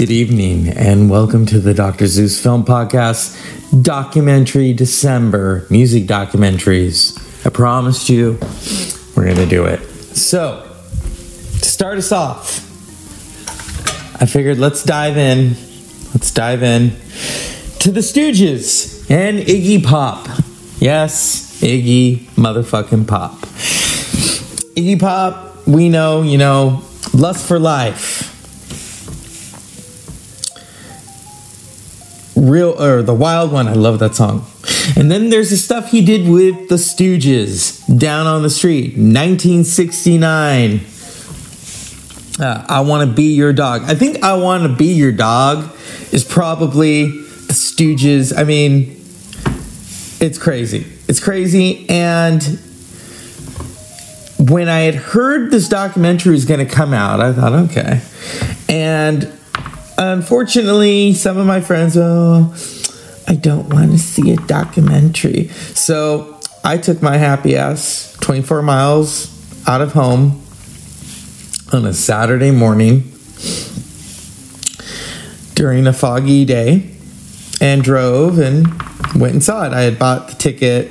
Good evening, and welcome to the Dr. Zeus Film Podcast, Documentary December, music documentaries. I promised you we're going to do it. So, to start us off, I figured let's dive in. Let's dive in to the Stooges and Iggy Pop. Yes, Iggy motherfucking Pop. Iggy Pop, we know, you know, Lust for Life. Real or the Wild One, I love that song. And then there's the stuff he did with the Stooges, Down on the Street, 1969. Uh, I want to be your dog. I think I want to be your dog is probably the Stooges. I mean, it's crazy. It's crazy. And when I had heard this documentary was going to come out, I thought, okay. And unfortunately, some of my friends, oh, I don't want to see a documentary. So I took my happy ass 24 miles out of home on a Saturday morning during a foggy day and drove and went and saw it. I had bought the ticket.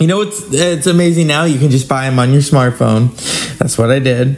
You know, it's it's amazing now. You can just buy them on your smartphone. That's what I did.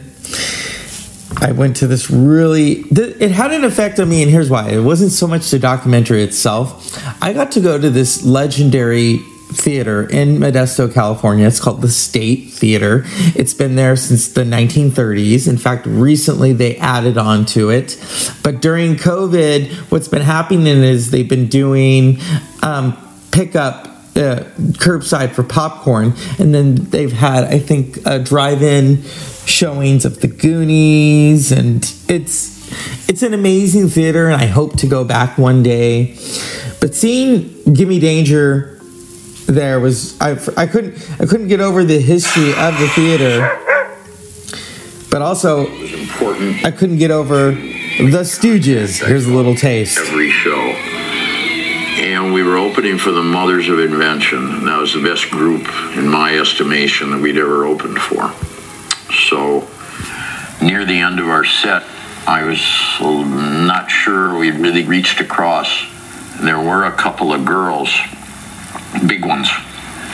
I went to this really. It had an effect on me, and here's why. It wasn't so much the documentary itself. I got to go to this legendary theater in Modesto, California. It's called the State Theater. It's been there since the 1930s. In fact, recently they added on to it. But during COVID, what's been happening is they've been doing um, pickup uh, curbside for popcorn, and then they've had, I think, a drive-in showings of the Goonies, and it's it's an amazing theater, and I hope to go back one day. But seeing Gimme Danger there was I, I couldn't I couldn't get over the history of the theater, but also. I couldn't get over the Stooges. Here's a little taste. Every show. And we were opening for the Mothers of Invention. And that was the best group, in my estimation, that we'd ever opened for. So, near the end of our set, I was not sure we really reached across. There were a couple of girls big ones.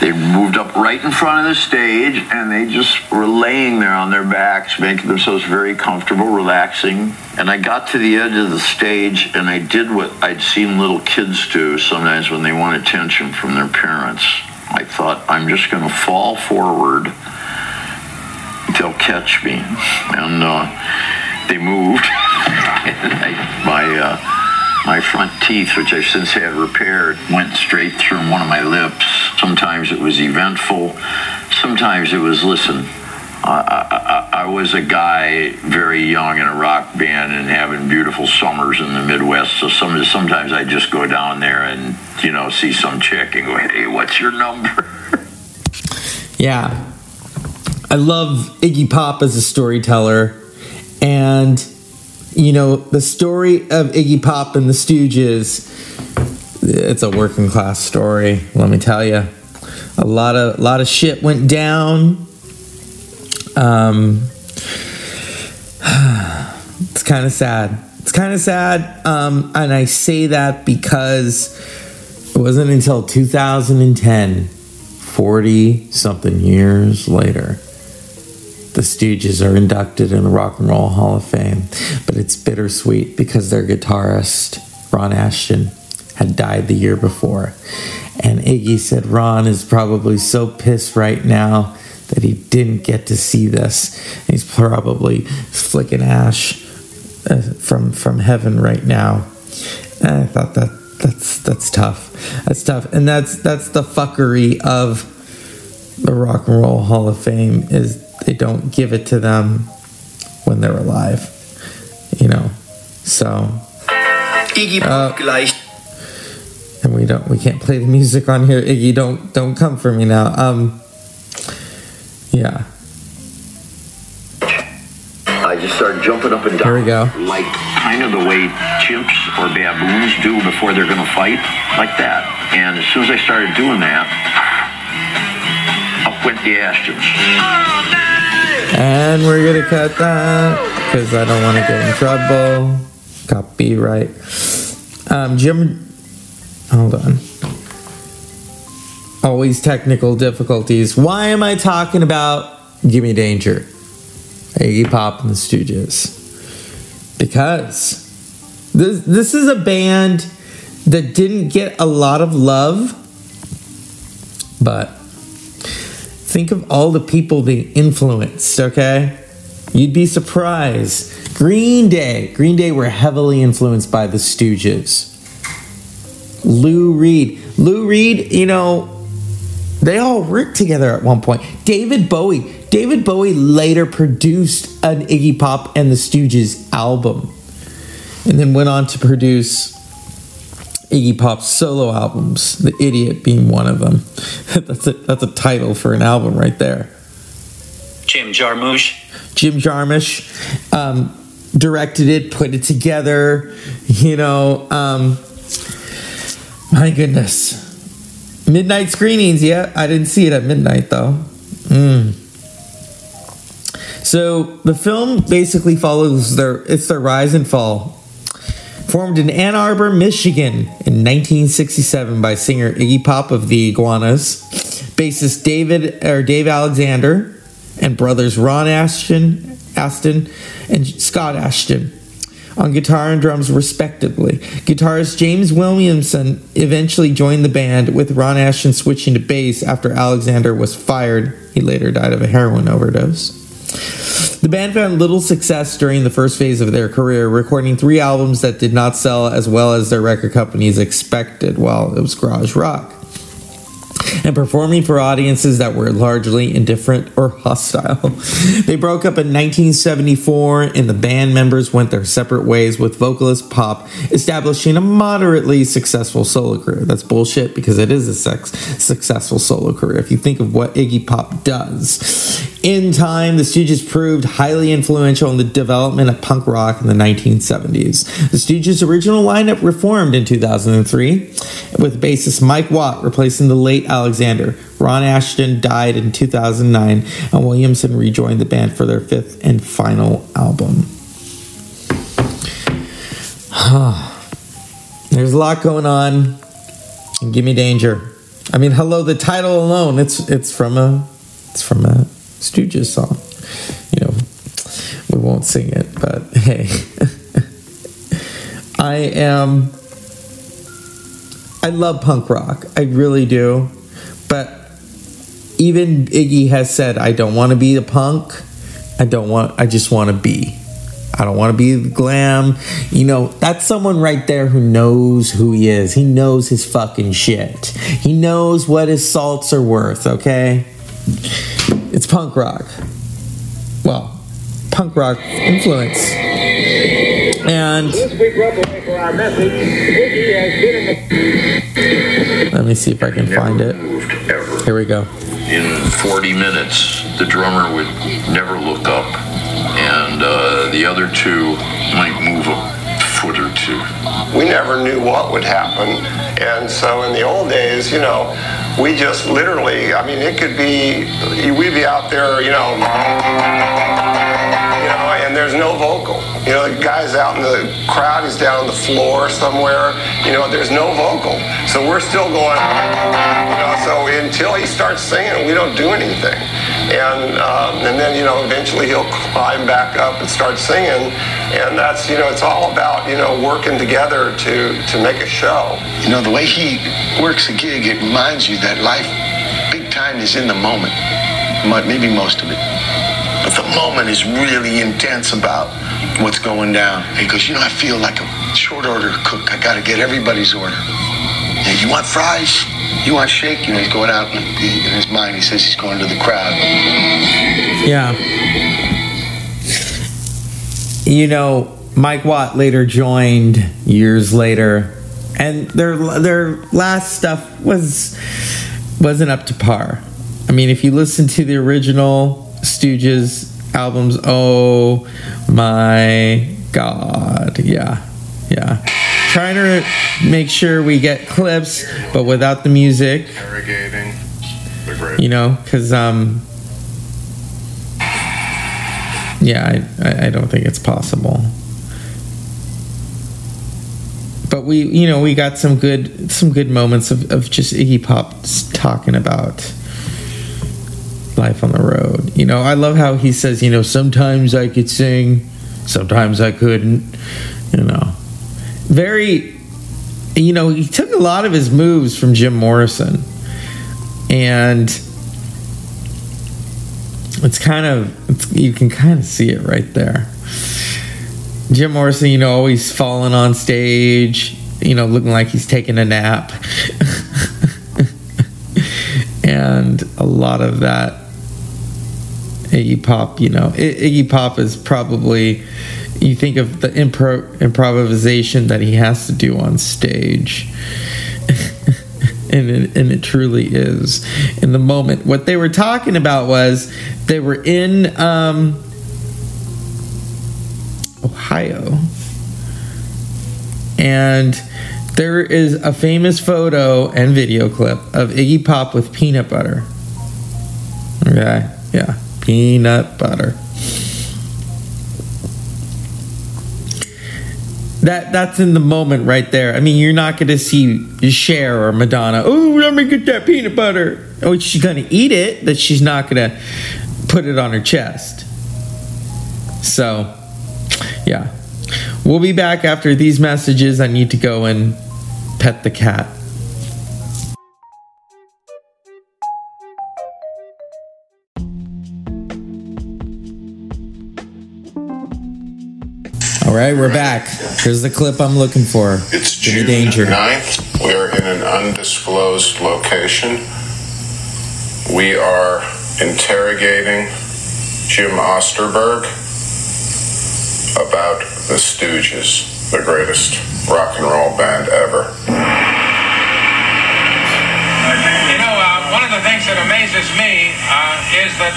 They moved up right in front of the stage and they just were laying there on their backs, making themselves very comfortable, relaxing. And I got to the edge of the stage and I did what I'd seen little kids do sometimes when they want attention from their parents. I thought, I'm just going to fall forward. They'll catch me. And uh, they moved. I, my, uh, my front teeth, which I've since had repaired, went straight through one of my lips. Sometimes it was eventful. Sometimes it was, listen, I, I, I, was a guy very young in a rock band and having beautiful summers in the Midwest. So some, sometimes I just go down there and, you know, see some chick and go, hey, what's your number? yeah. I love Iggy Pop as a storyteller. And you know, the story of Iggy Pop and the Stooges, it's a working class story, let me tell you. A lot of a lot of shit went down. Um, it's kind of sad. It's kind of sad, um, and I say that because it wasn't until 2010, 40 something years later, the Stooges are inducted in the Rock and Roll Hall of Fame. But it's bittersweet because their guitarist, Ron Asheton, had died the year before. And Iggy said Ron is probably so pissed right now that he didn't get to see this. He's probably flicking ash uh, from from heaven right now. And I thought that that's that's tough. That's tough, and that's that's the fuckery of the Rock and Roll Hall of Fame is they don't give it to them when they're alive. You know, so. Iggy uh, gleich. And we don't, we can't play the music on here. Iggy, don't, don't come for me now. Um, yeah. I just started jumping up and down. Here we go. Like kind of the way chimps or baboons do before they're going to fight, like that. And as soon as I started doing that, up went the Ashetons. And we're gonna cut that because I don't want to get in trouble. Copyright. Um, Jim, hold on. Always technical difficulties. Why am I talking about Gimme Danger? Iggy Pop and the Stooges. Because this, this is a band that didn't get a lot of love, but think of all the people they influenced, okay? You'd be surprised. Green Day. Green Day were heavily influenced by the Stooges. Lou Reed. Lou Reed, you know, they all worked together at one point. David Bowie. David Bowie later produced an Iggy Pop and the Stooges album and then went on to produce Iggy Pop's solo albums, The Idiot being one of them. that's, a, that's a title for an album right there. Jim Jarmusch. Jim Jarmusch um, directed it, put it together. You know, um, my goodness. Midnight screenings, yeah. I didn't see it at midnight though. Mm. So the film basically follows their it's their rise and fall. Formed in Ann Arbor, Michigan in 1967 by singer Iggy Pop of the Iguanas, bassist David or Dave Alexander, and brothers Ron Asheton, Aston, and Scott Asheton on guitar and drums, respectively. Guitarist James Williamson eventually joined the band, with Ron Asheton switching to bass after Alexander was fired. He later died of a heroin overdose. The band found little success during the first phase of their career, recording three albums that did not sell as well as their record companies expected. While it was garage rock and performing for audiences that were largely indifferent or hostile. they broke up in 1974 and the band members went their separate ways with vocalist Pop establishing a moderately successful solo career. That's bullshit because it is a sex- successful solo career if you think of what Iggy Pop does. In time, the Stooges proved highly influential in the development of punk rock in the 1970s. The Stooges' original lineup reformed in 2003, with bassist Mike Watt replacing the late Alexander. Ron Asheton died in 2009, and Williamson rejoined the band for their fifth and final album. There's a lot going on. Give me danger. I mean, hello. The title alone, it's it's from a it's from a Stooges song. You know, we won't sing it, but hey, I am. I love punk rock. I really do. But even Iggy has said, I don't want to be the punk. I don't want, I just want to be. I don't want to be glam. You know, that's someone right there who knows who he is. He knows his fucking shit. He knows what his salts are worth, okay? It's punk rock. Well, punk rock influence. And let me see if I can find it. Here we go. In 40 minutes, the drummer would never look up, and uh, the other two might move a foot or two. We never knew what would happen. And so in the old days, you know, we just literally, I mean, it could be, we'd be out there, you know, you know, and there's no vocal. You know, the guy's out in the crowd, he's down on the floor somewhere, you know, there's no vocal. So we're still going, you know, so until he starts singing, we don't do anything. And, um, and then, you know, eventually he'll climb back up and start singing. And that's, you know, it's all about, you know, working together to, to make a show. You know, the way he works a gig, it reminds you that life, big time, is in the moment. Maybe most of it. But the moment is really intense about what's going down. He goes, you know, I feel like a short order cook. I got to get everybody's order. Yeah, you want fries? You want shake? You know, he's going out and in his mind, he says he's going to the crowd. Yeah. You know, Mike Watt later joined years later, and their their last stuff was wasn't up to par. I mean, if you listen to the original Stooges albums, oh my god, yeah, yeah. Trying to make sure we get clips, but without the music. You know, because um, yeah, I, I I don't think it's possible. but we, you know, we got some good some good moments of, of just Iggy Pop talking about life on the road. You know, I love how he says, you know, sometimes I could sing, sometimes I couldn't. You know, very, you know, he took a lot of his moves from Jim Morrison, and it's kind of it's, you can kind of see it right there. Jim Morrison, you know, always falling on stage, you know, looking like he's taking a nap. and a lot of that Iggy Pop, you know, Iggy Pop is probably, you think of the impro- improvisation that he has to do on stage. and, it, and it truly is in the moment. What they were talking about was they were in um, Ohio. And there is a famous photo and video clip of Iggy Pop with peanut butter. Okay, yeah peanut butter. That that's in the moment right there. I mean, you're not going to see Cher or Madonna. Oh, let me get that peanut butter. Oh, she's going to eat it. That she's not going to put it on her chest. So, yeah, we'll be back after these messages. I need to go and pet the cat. Right, we're back. Here's the clip I'm looking for. It's June danger. 9th. We're in an undisclosed location. We are interrogating Jim Osterberg about the Stooges, the greatest rock and roll band ever. The things that amazes me uh, is that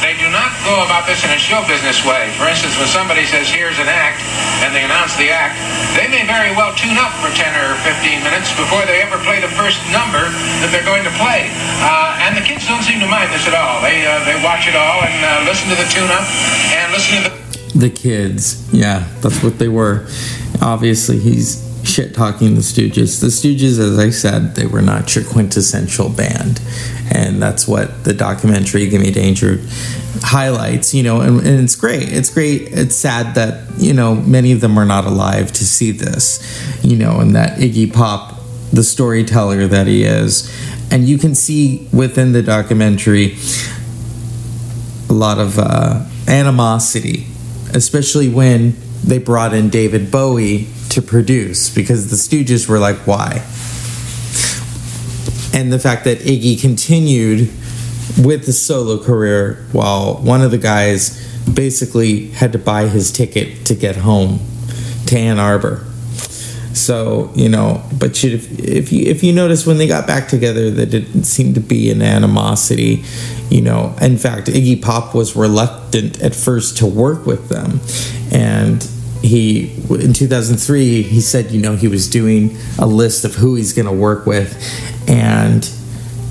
they do not go about this in a show business way. For instance, when somebody says, here's an act, and they announce the act, they may very well tune up for 10 or 15 minutes before they ever play the first number that they're going to play. Uh, and the kids don't seem to mind this at all. They, uh, they watch it all and uh, listen to the tune-up and listen to the... The kids, yeah, that's what they were. Obviously, he's shit talking the Stooges. The Stooges, as I said, they were not your quintessential band, and that's what the documentary "Gimme Danger" highlights. You know, and, and, it's great. It's great. It's sad that you know many of them are not alive to see this. You know, and that Iggy Pop, the storyteller that he is, and you can see within the documentary a lot of uh, animosity, especially when they brought in David Bowie to produce because the Stooges were like, why? And the fact that Iggy continued with the solo career while one of the guys basically had to buy his ticket to get home to Ann Arbor. So you know, but if, if you if you notice when they got back together, there didn't seem to be an animosity. You know, in fact, Iggy Pop was reluctant at first to work with them, and he in 2003 he said you know he was doing a list of who he's going to work with. And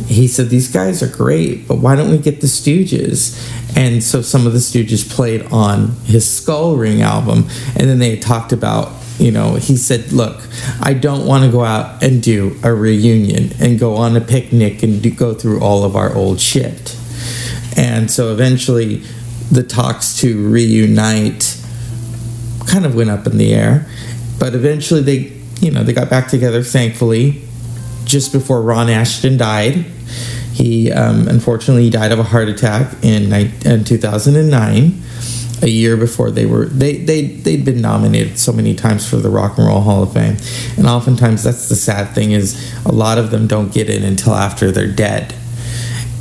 he said these guys are great but why don't we get the stooges? And so some of the stooges played on his skull ring album and then they talked about you know he said look i don't want to go out and do a reunion and go on a picnic and do, go through all of our old shit. And so eventually the talks to reunite kind of went up in the air. But eventually they, you know, they got back together, thankfully, just before Ron Asheton died. He um, unfortunately died of a heart attack in, in 2009, a year before they were they they they'd been nominated so many times for the Rock and Roll Hall of Fame, and oftentimes that's the sad thing is a lot of them don't get in until after they're dead,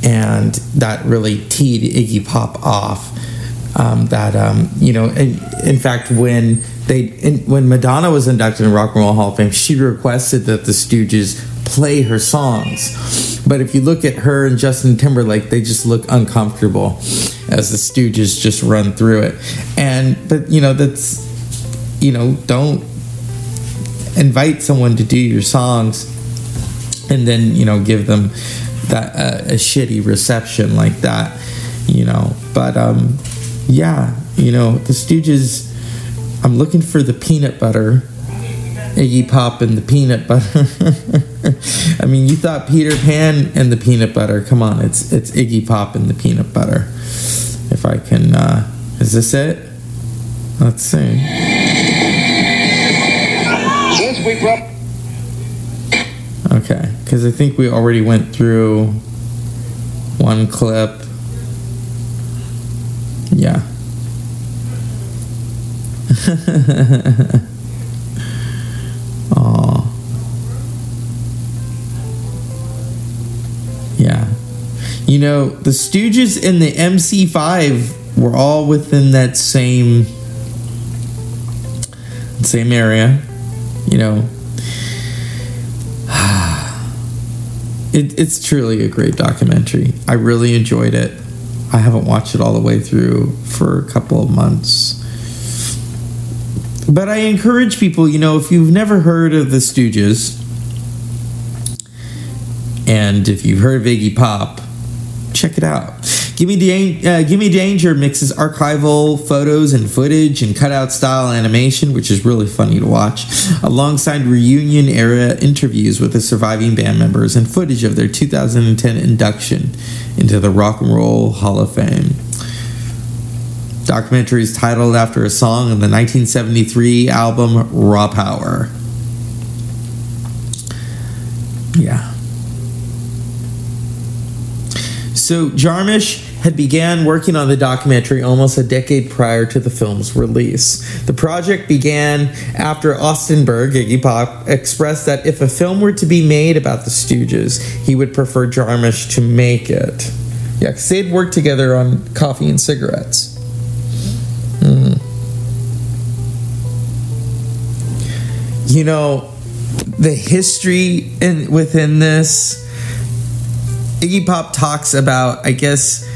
and that really teed Iggy Pop off um, that um, you know, in, in fact, when they in, when Madonna was inducted in Rock and Roll Hall of Fame, she requested that the Stooges play her songs. But if you look at her and Justin Timberlake, they just look uncomfortable as the Stooges just run through it. And but you know that's you know don't invite someone to do your songs and then you know give them that uh, a shitty reception like that you know but um yeah, you know, the Stooges, I'm looking for the peanut butter Iggy Pop and the peanut butter. I mean, you thought Peter Pan and the peanut butter. Come on, it's it's Iggy Pop and the peanut butter. If I can, uh, is this it? Let's see. Since we brought Okay, because I think we already went through one clip. Yeah. Aw. Yeah. You know, the Stooges and the MC5 were all within that same same area. You know, it, it's truly a great documentary. I really enjoyed it. I haven't watched it all the way through for a couple of months. But I encourage people, you know, if you've never heard of the Stooges, and if you've heard of Iggy Pop, check it out. Gimme, Dan- uh, Gimme Danger mixes archival photos and footage and cutout style animation, which is really funny to watch, alongside reunion era interviews with the surviving band members and footage of their 2010 induction into the Rock and Roll Hall of Fame. Documentary is titled after a song in the 1973 album Raw Power. Yeah. So Jarmusch had began working on the documentary almost a decade prior to the film's release. The project began after Osterberg, Iggy Pop, expressed that if a film were to be made about the Stooges, he would prefer Jarmusch to make it. Yeah, because they'd worked together on Coffee and Cigarettes. Mm. You know, the history in within this Iggy Pop talks about, I guess,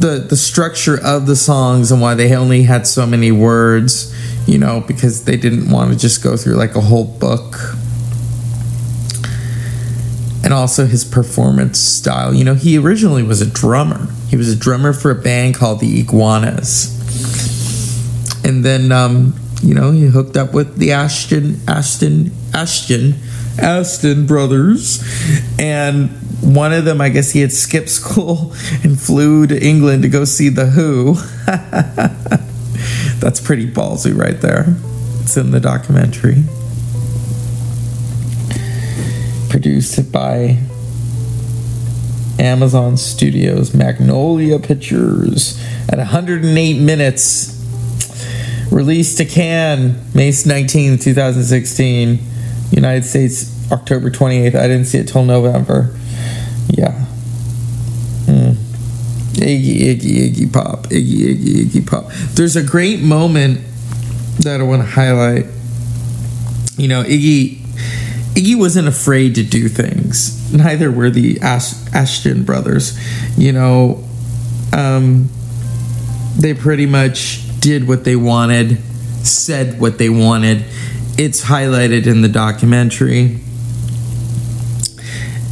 the the structure of the songs and why they only had so many words, you know, because they didn't want to just go through like a whole book. And also his performance style. You know, he originally was a drummer. He was a drummer for a band called the Iguanas. And then um, you know, he hooked up with the Asheton Asheton Asheton Asheton brothers, and one of them, I guess, he had skipped school and flew to England to go see the Who. That's pretty ballsy, right there. It's in the documentary. Produced by Amazon Studios, Magnolia Pictures, at 108 minutes. Released to Cannes, May 19, 2016. United States, October 28th. I didn't see it till November. Yeah. Mm. Iggy, Iggy, Iggy Pop. Iggy, Iggy, Iggy Pop. There's a great moment that I want to highlight. You know, Iggy. Iggy wasn't afraid to do things. Neither were the Ash- Asheton brothers. You know, um, they pretty much did what they wanted, said what they wanted, it's highlighted in the documentary.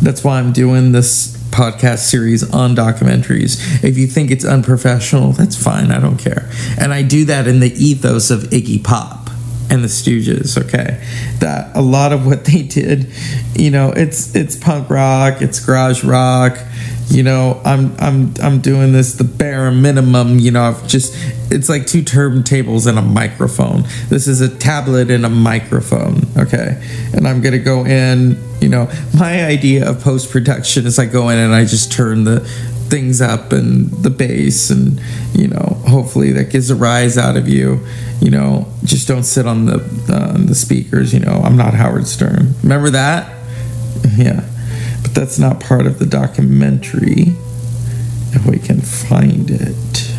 That's why I'm doing this podcast series on documentaries. If you think it's unprofessional, that's fine. I don't care. And I do that in the ethos of Iggy Pop and the Stooges, okay? That a lot of what they did, you know, it's it's punk rock, it's garage rock, you know i'm i'm i'm doing this the bare minimum you know i've just it's like two turntables and a microphone. This is a tablet and a microphone okay? And i'm gonna go in you know my idea of post-production is i go in and i just turn the things up and the bass and you know hopefully that gives a rise out of you. You know just don't sit on the uh, the speakers you know i'm not howard stern. Remember that? Yeah that's not part of the documentary. If we can find it,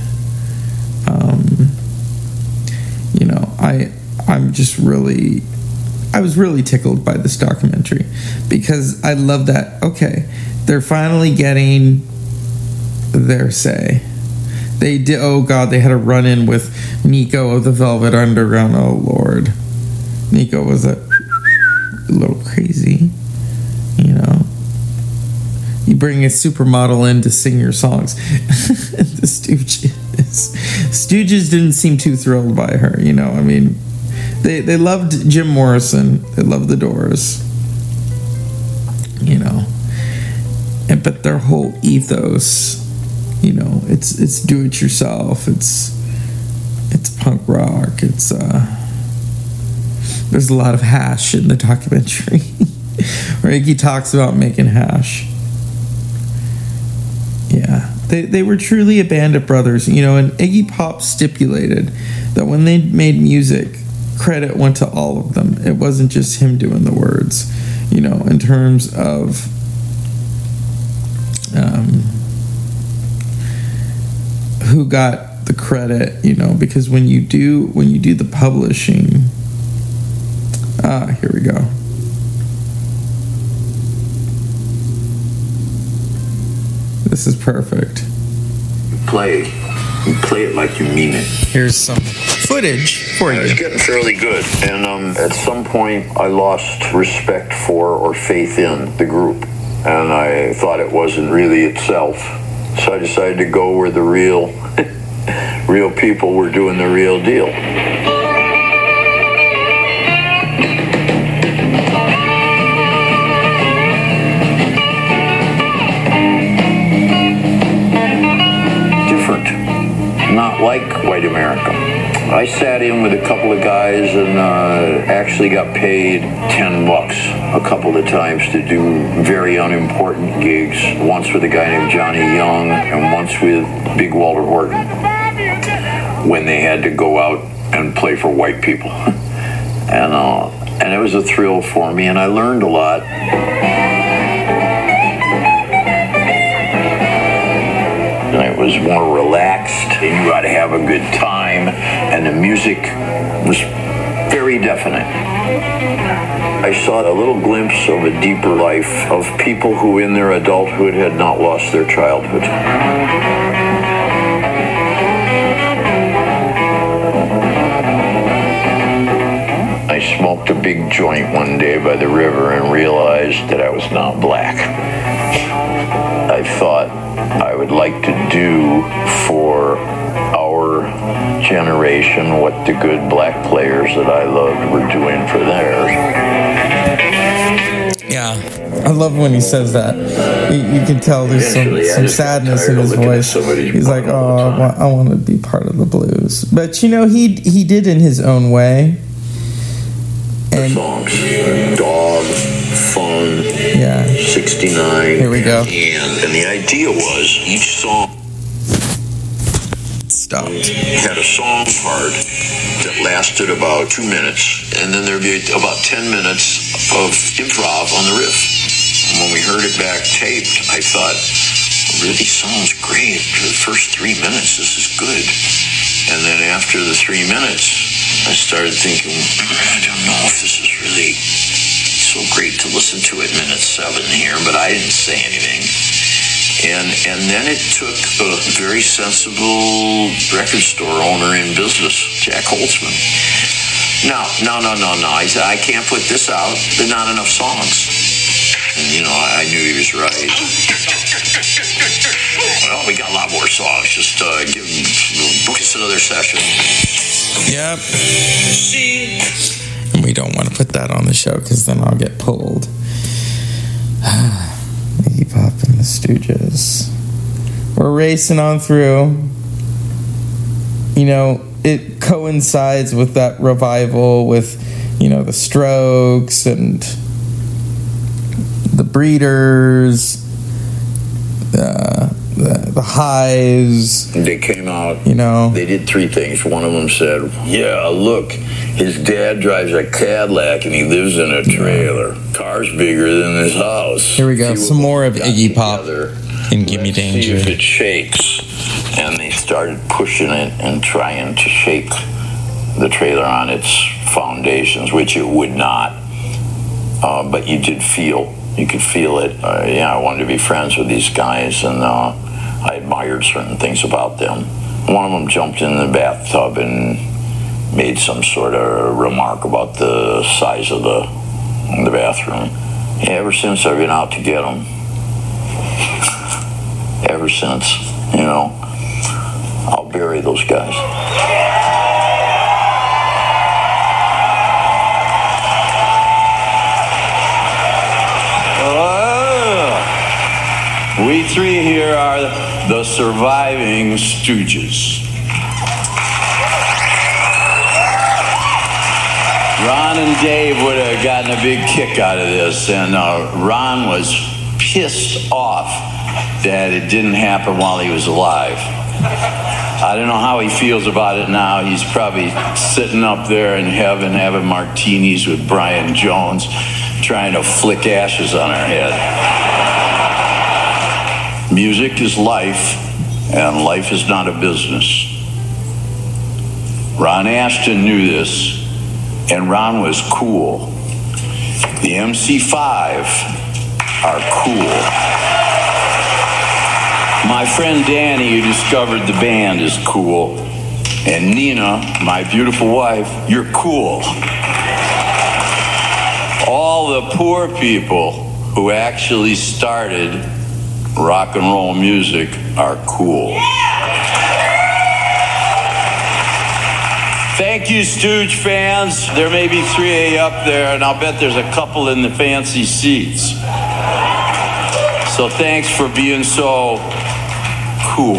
um, you know, I I'm just really I was really tickled by this documentary because I love that. Okay, they're finally getting their say. They did. Oh God, they had a run in with Nico of the Velvet Underground. Oh Lord, Nico was a, a little crazy, you know you bring a supermodel in to sing your songs. the Stooges. Stooges didn't seem too thrilled by her, you know. I mean, They they loved Jim Morrison. They loved the Doors. You know, and but their whole ethos, you know, it's it's do it yourself. It's it's punk rock. It's uh. There's a lot of hash in the documentary. where Iggy talks about making hash. Yeah, they, they were truly a band of brothers, you know, and Iggy Pop stipulated that when they made music, credit went to all of them. It wasn't just him doing the words, you know, in terms of um, who got the credit, you know, because when you do when you do the publishing, ah, here we go. This is perfect. Play. You play it like you mean it. Here's some footage for I was you. getting fairly good, and um, at some point, I lost respect for or faith in the group, and I thought it wasn't really itself. So I decided to go where the real, real people were doing the real deal. Like white America. I sat in with a couple of guys and uh, actually got paid 10 bucks a couple of times to do very unimportant gigs. Once with a guy named Johnny Young and once with Big Walter Horton when they had to go out and play for white people. and, uh, and it was a thrill for me and I learned a lot. And it was more relaxed. They knew how to have a good time, and the music was very definite. I saw a little glimpse of a deeper life of people who, in their adulthood, had not lost their childhood. I smoked a big joint one day by the river and realized that I was not black. I thought would like to do for our generation what the good black players that I loved were doing for theirs. Yeah, I love when he says that. You, you can tell there's some, Eventually, I some sadness in his voice. He's like, "Oh, I want, I want to be part of the blues," but you know, he he did in his own way. And songs. Dog, Fun, yeah, 69. Here we go. And, and the idea was each song stopped. had a song part that lasted about two minutes, and then there'd be about 10 minutes of improv on the riff. And when we heard it back taped, I thought, really sounds great. For the first three minutes, this is good. And then after the three minutes, I started thinking, hmm, I don't know if this is really so great to listen to at minute seven here, but I didn't say anything. And and then it took a very sensible record store owner in business, Jac Holzman. No, no, no, no, no. I said I can't put this out. There's not enough songs. And you know, I, I knew he was right. Well, we got a lot more songs. Just uh, give book us another session. Yep. And we don't want to put that on the show because then I'll get pulled. Iggy Pop and the Stooges. We're racing on through. You know, it coincides with that revival with, you know, the Strokes and the Breeders, uh, the, the Hives. They came out. You know, They did three things. One of them said, "Yeah, look, his dad drives a Cadillac and he lives in a trailer. Car's bigger than his house." Here we go. Some more of Iggy Pop together. and Gimme Let's See Danger. if it shakes, and they started pushing it and trying to shake the trailer on its foundations, which it would not. Uh, but you did feel, you could feel it. Uh, yeah, I wanted to be friends with these guys, and uh, I admired certain things about them. One of them jumped in the bathtub and made some sort of remark about the size of the the bathroom. Ever since I've been out to get them. Ever since, you know, I'll bury those guys. We three here are the surviving stooges. Ron and Dave would have gotten a big kick out of this, and uh, Ron was pissed off that it didn't happen while he was alive. I don't know how he feels about it now. He's probably sitting up there in heaven having martinis with Brian Jones, trying to flick ashes on our head. Music is life, and life is not a business. Ron Asheton knew this, and Ron was cool. The MC5 are cool. My friend Danny, who discovered the band, is cool. And Nina, my beautiful wife, you're cool. All the poor people who actually started rock and roll music are cool. Thank you, Stooge fans. There may be 3A up there, and I'll bet there's a couple in the fancy seats. So thanks for being so cool.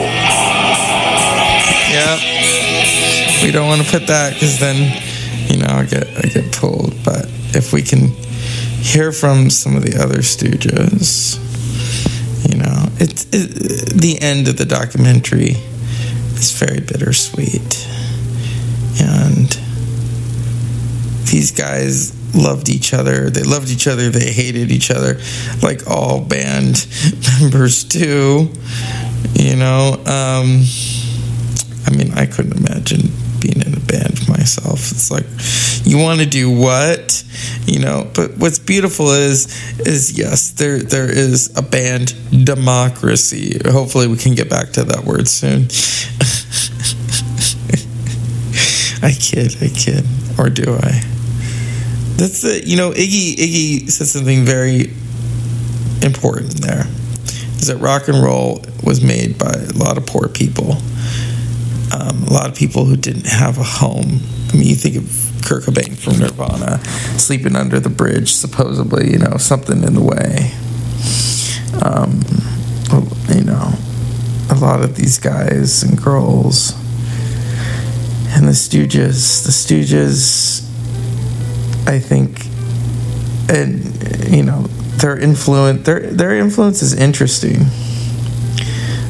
Yeah. We don't want to put that because then, you know, I get I get pulled. But if we can hear from some of the other Stooges, you know, it's it, the end of the documentary is very bittersweet, and these guys loved each other. They loved each other. They hated each other, like all band members do. You know, um, I mean, I couldn't imagine being in a band myself. It's like you want to do what, you know. But what's beautiful is, is yes, there there is a band democracy. Hopefully, we can get back to that word soon. I kid, I kid, or do I? That's the you know Iggy Iggy said something very important there. Is that rock and roll was made by a lot of poor people, um, a lot of people who didn't have a home. I mean, you think of Kurt Cobain from Nirvana sleeping under the bridge, supposedly, you know, something in the way. Um, you know, a lot of these guys and girls and the Stooges, the Stooges, I think, and you know, their influence, their their influence is interesting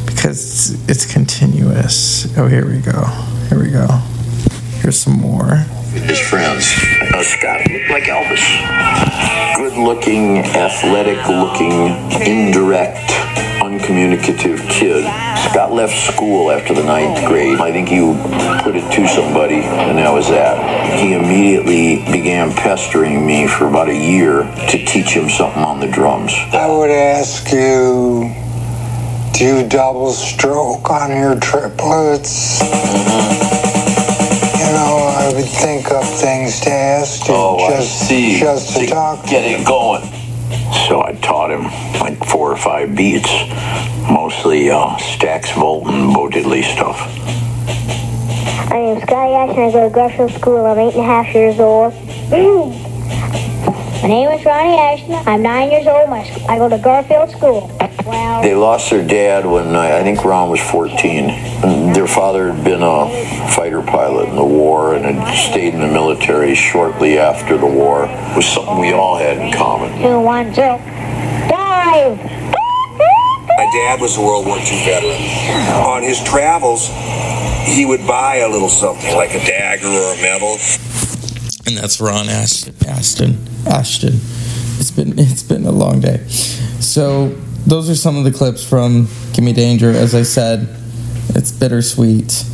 because it's, it's continuous. Oh, here we go. Here we go. Here's some more. His friends, uh, Scott looked like Elvis. Good looking, athletic looking, indirect, uncommunicative kid. Scott left school after the ninth grade. I think you put it to somebody, and that was that. He immediately began pestering me for about a year to teach him something on the drums. I would ask you, do you double stroke on your triplets? You know, I would think up things to ask you Oh, just, see. just to To talk Get it going. So I taught him like four or five beats, mostly uh, Stax Volt and Bo Diddley stuff. My name's Scotty Asheton. I go to Garfield School. I'm eight and a half years old. My name is Ronnie Asheton. I'm nine years old. My, I go to Garfield School. Wow. They lost their dad when I, I think Ron was 14. And their father had been a fighter pilot in the war and had stayed in the military shortly after the war. It was something we all had in common. Two, one, two. Dive! My dad was a World War II veteran. On his travels, he would buy a little something like a dagger or a medal. and that's Ron Asheton. Asheton. Asheton. It's been it's been a long day. So those are some of the clips from Gimme Danger. As I said, it's bittersweet.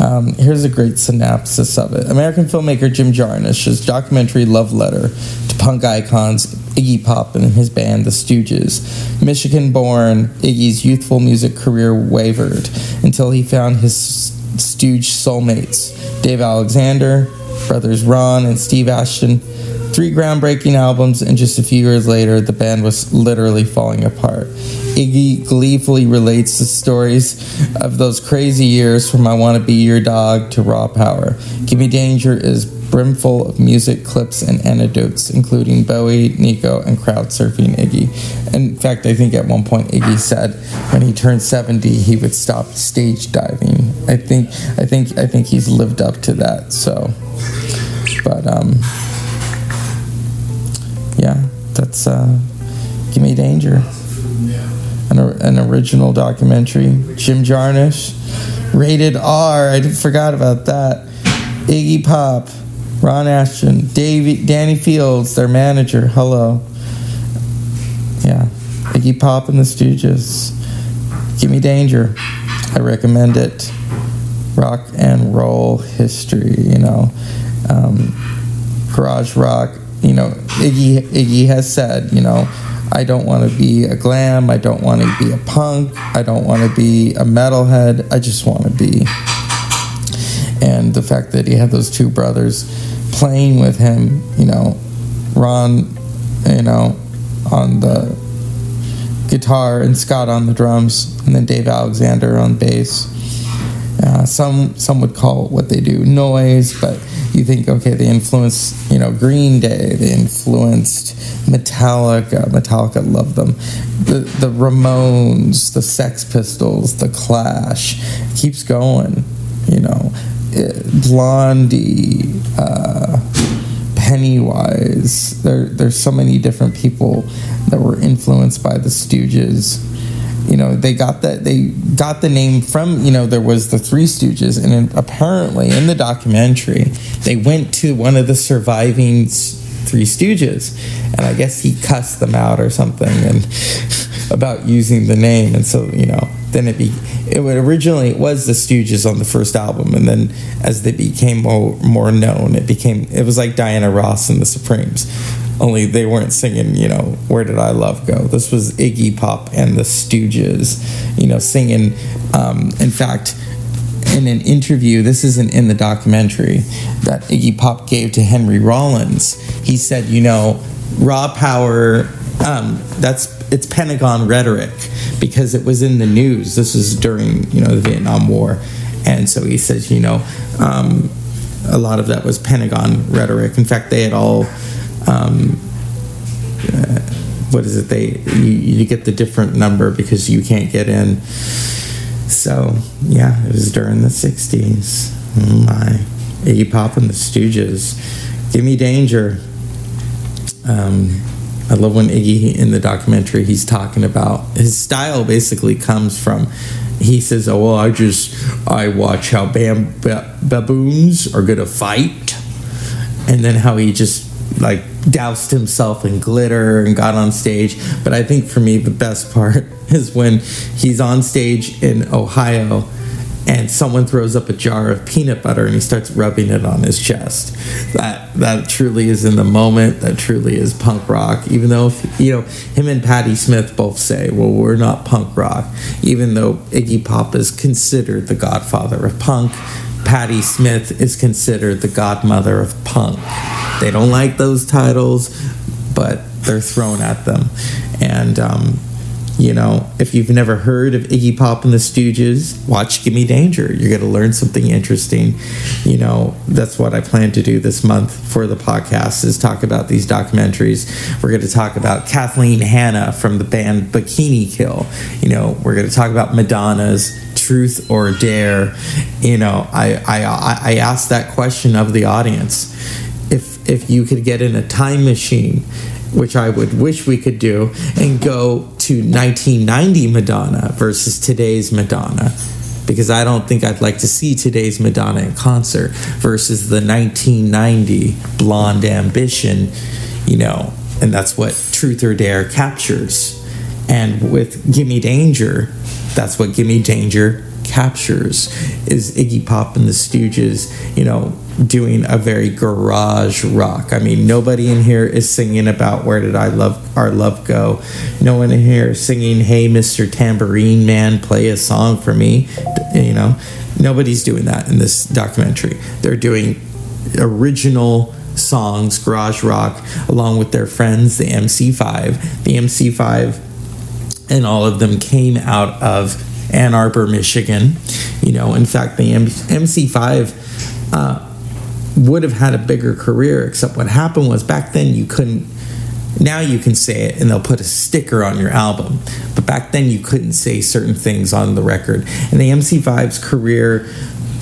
Um, here's a great synopsis of it. American filmmaker Jim Jarmusch's documentary Love Letter to punk icons Iggy Pop and his band The Stooges. Michigan born, Iggy's youthful music career wavered until he found his Stooge soulmates, Dave Alexander, brothers Ron and Steve Asheton. Three groundbreaking albums, and just a few years later, the band was literally falling apart. Iggy gleefully relates the stories of those crazy years from I Want to Be Your Dog to Raw Power. Gimme Danger is brimful of music, clips, and anecdotes, including Bowie, Nico, and crowd surfing Iggy. In fact, I think at one point Iggy said when he turned 70, he would stop stage diving. I think, I think, I think he's lived up to that. So, but um, yeah, that's uh, Give Me Danger. An, an original documentary. Jim Jarmusch, rated R. I forgot about that. Iggy Pop, Ron Asheton, Danny Fields, their manager. Hello. Yeah, Iggy Pop and the Stooges. Give Me Danger. I recommend it. Rock and roll history, you know. Um, garage rock, you know. Iggy Iggy has said, you know, I don't want to be a glam. I don't want to be a punk. I don't want to be a metalhead. I just want to be. And the fact that he had those two brothers playing with him, you know, Ron, you know, on the guitar and Scott on the drums, and then Dave Alexander on bass. Uh, some some would call what they do noise, but you think, okay, they influenced, you know, Green Day, they influenced Metallica. Metallica loved them. The the Ramones, the Sex Pistols, the Clash, it keeps going. You know, Blondie, uh, Pennywise. There there's so many different people that were influenced by the Stooges you know they got that they got the name from you know there was the three stooges and apparently in the documentary they went to one of the surviving three stooges and i guess he cussed them out or something and about using the name and so you know then it be it originally it was the stooges on the first album and then as they became more more known it became it was like diana ross and the supremes only they weren't singing, you know, Where Did I Love Go? This was Iggy Pop and the Stooges, you know, singing. Um, in fact, in an interview, this isn't in the documentary, that Iggy Pop gave to Henry Rollins, he said, you know, raw power, um, that's it's Pentagon rhetoric because it was in the news. This was during, you know, the Vietnam War. And so he says, you know, um, a lot of that was Pentagon rhetoric. In fact, they had all um, uh, what is it? They you, you get the different number because you can't get in. So yeah, it was during the '60s. Oh my, Iggy Pop and the Stooges, "Give Me Danger." Um, I love when Iggy in the documentary he's talking about his style. Basically, comes from he says, "Oh well, I just I watch how bam, baboons are gonna fight." And then how he just like doused himself in glitter and got on stage. But I think for me, the best part is when he's on stage in Ohio and someone throws up a jar of peanut butter and he starts rubbing it on his chest. That that truly is in the moment. That truly is punk rock. Even though if, you know him and Patti Smith both say, "Well, we're not punk rock," even though Iggy Pop is considered the godfather of punk. Patti Smith is considered the godmother of punk. They don't like those titles, but they're thrown at them. And, um, you know, if you've never heard of Iggy Pop and the Stooges, watch Give Me Danger. You're going to learn something interesting. You know, that's what I plan to do this month for the podcast is talk about these documentaries. We're going to talk about Kathleen Hanna from the band Bikini Kill. You know, we're going to talk about Madonna's truth or dare you know i i i asked that question of the audience if if you could get in a time machine which i would wish we could do and go to 1990 madonna versus today's madonna because I don't think I'd like to see today's Madonna in concert versus the 1990 Blonde Ambition, you know, and that's what Truth or Dare captures. And with Gimme Danger, that's what Gimme Danger captures is Iggy Pop and the Stooges, you know, doing a very garage rock. I mean, nobody in here is singing about where did I love our love go. No one in here is singing, "Hey, Mr. Tambourine Man, play a song for me." You know, nobody's doing that in this documentary. They're doing original songs, garage rock, along with their friends, the MC5. The MC5 and all of them came out of Ann Arbor, Michigan. You know, in fact, the MC5 uh, would have had a bigger career. Except what happened was back then you couldn't. Now you can say it and they'll put a sticker on your album. But back then you couldn't say certain things on the record. And the MC5's career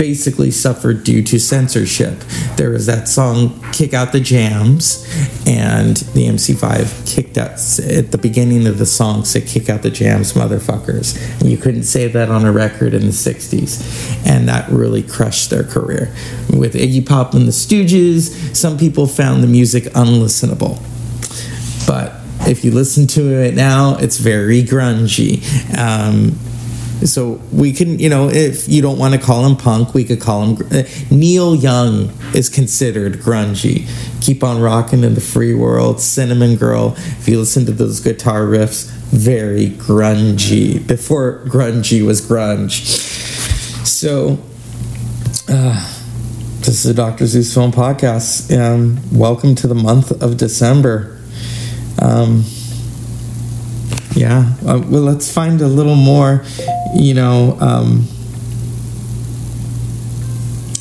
basically suffered due to censorship. There was that song Kick Out the Jams, and the MC5 kicked out at the beginning of the song said Kick Out the Jams, motherfuckers. And you couldn't say that on a record in the 60s. And that really crushed their career. With Iggy Pop and the Stooges, some people found the music unlistenable. But if you listen to it now, it's very grungy. Um, so we can, you know, if you don't want to call him punk, we could call him uh, Neil Young is considered grungy. Keep on rocking in the free world, Cinnamon Girl. If you listen to those guitar riffs, very grungy. Before grungy was grunge. So, uh, this is the Dr. Zeus Film Podcast. Um, welcome to the month of December. Um, yeah, uh, well, let's find a little more, you know, um,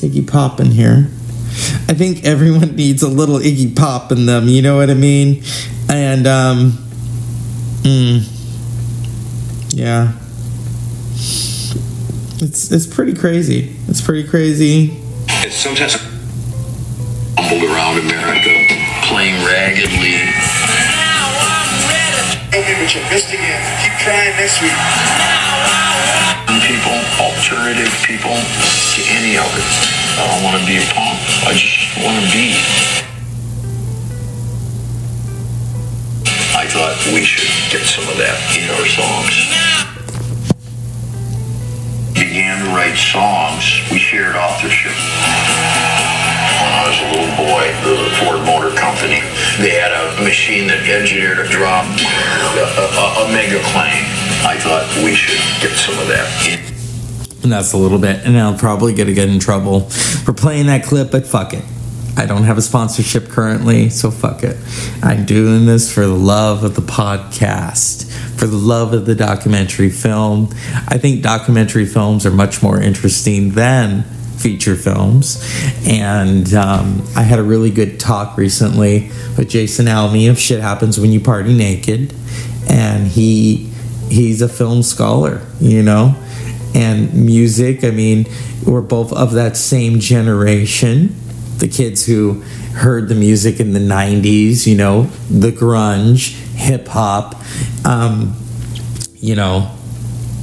Iggy Pop in here. I think everyone needs a little Iggy Pop in them, you know what I mean? And, um, mm, yeah. It's, it's pretty crazy. It's pretty crazy. It's sometimes humbled around America, playing raggedly. Now I'm ready. Okay, but you missed again. Keep trying next week. People, alternative people, to any of it. I don't want to be a punk. I just want to be. I thought we should get some of that in our songs. Began to write songs. We shared authorship. When I was a little boy, the Ford Motor Company, they had a machine that engineered a drop, a, a, a mega plane. I thought we should get some of that. And that's a little bit, and I'll probably gonna get in trouble for playing that clip, but fuck it. I don't have a sponsorship currently, so fuck it. I'm doing this for the love of the podcast, for the love of the documentary film. I think documentary films are much more interesting than feature films. And um, I had a really good talk recently with Jason Alme of Shit Happens When You Party Naked. And he he's a film scholar, you know? And music, I mean, we're both of that same generation. The kids who heard the music in the 90s, you know, the grunge, hip hop, um, you know,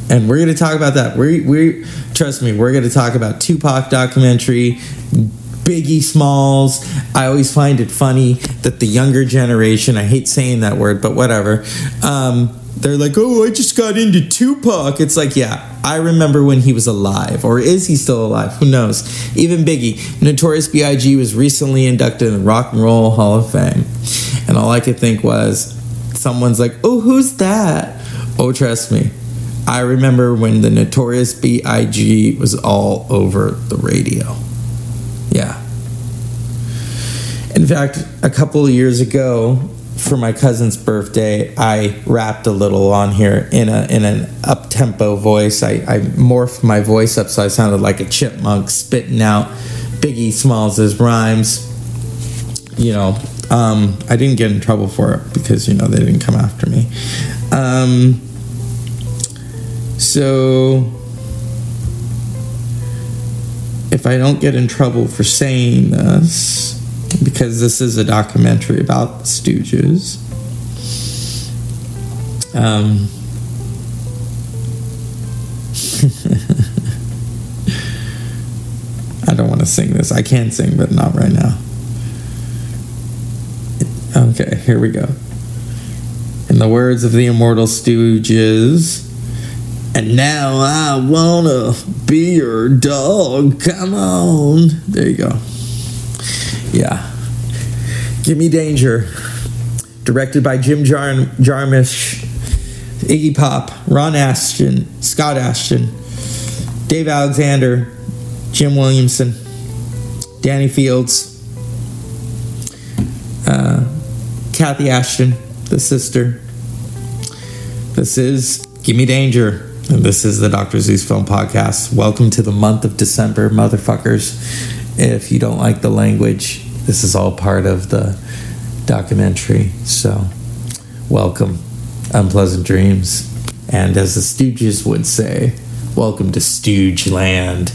and we're going to talk about that. We we trust me, we're going to talk about Tupac documentary, Biggie Smalls. I always find it funny that the younger generation, I hate saying that word, but whatever. Um, they're like, "Oh, I just got into Tupac." It's like, yeah, I remember when he was alive, or is he still alive? Who knows? Even Biggie, Notorious B.I.G. was recently inducted in the Rock and Roll Hall of Fame, and all I could think was, someone's like, "Oh, who's that?" Oh, trust me, I remember when the Notorious B.I.G. was all over the radio. Yeah. In fact, a couple of years ago, for my cousin's birthday, I rapped a little on here in a in an up tempo voice. I, I morphed my voice up so I sounded like a chipmunk spitting out Biggie Smalls' rhymes. You know, um, I didn't get in trouble for it because you know they didn't come after me. Um, so if I don't get in trouble for saying this, because this is a documentary about the Stooges. Um, I don't want to sing this. I can sing, but not right now. Okay, here we go. In the words of the immortal Stooges, and now I wanna be your dog. Come on. There you go. Yeah. Give Me Danger. Directed by Jim Jar- Jarmusch, Iggy Pop, Ron Asheton, Scott Asheton, Dave Alexander, Jim Williamson, Danny Fields, uh, Kathy Asheton, the sister. This is Give Me Danger. And this is the Dr. Zeus Film Podcast. Welcome to the month of December, motherfuckers. If you don't like the language, this is all part of the documentary. So, welcome, Unpleasant Dreams. And as the Stooges would say, welcome to Stooge Land.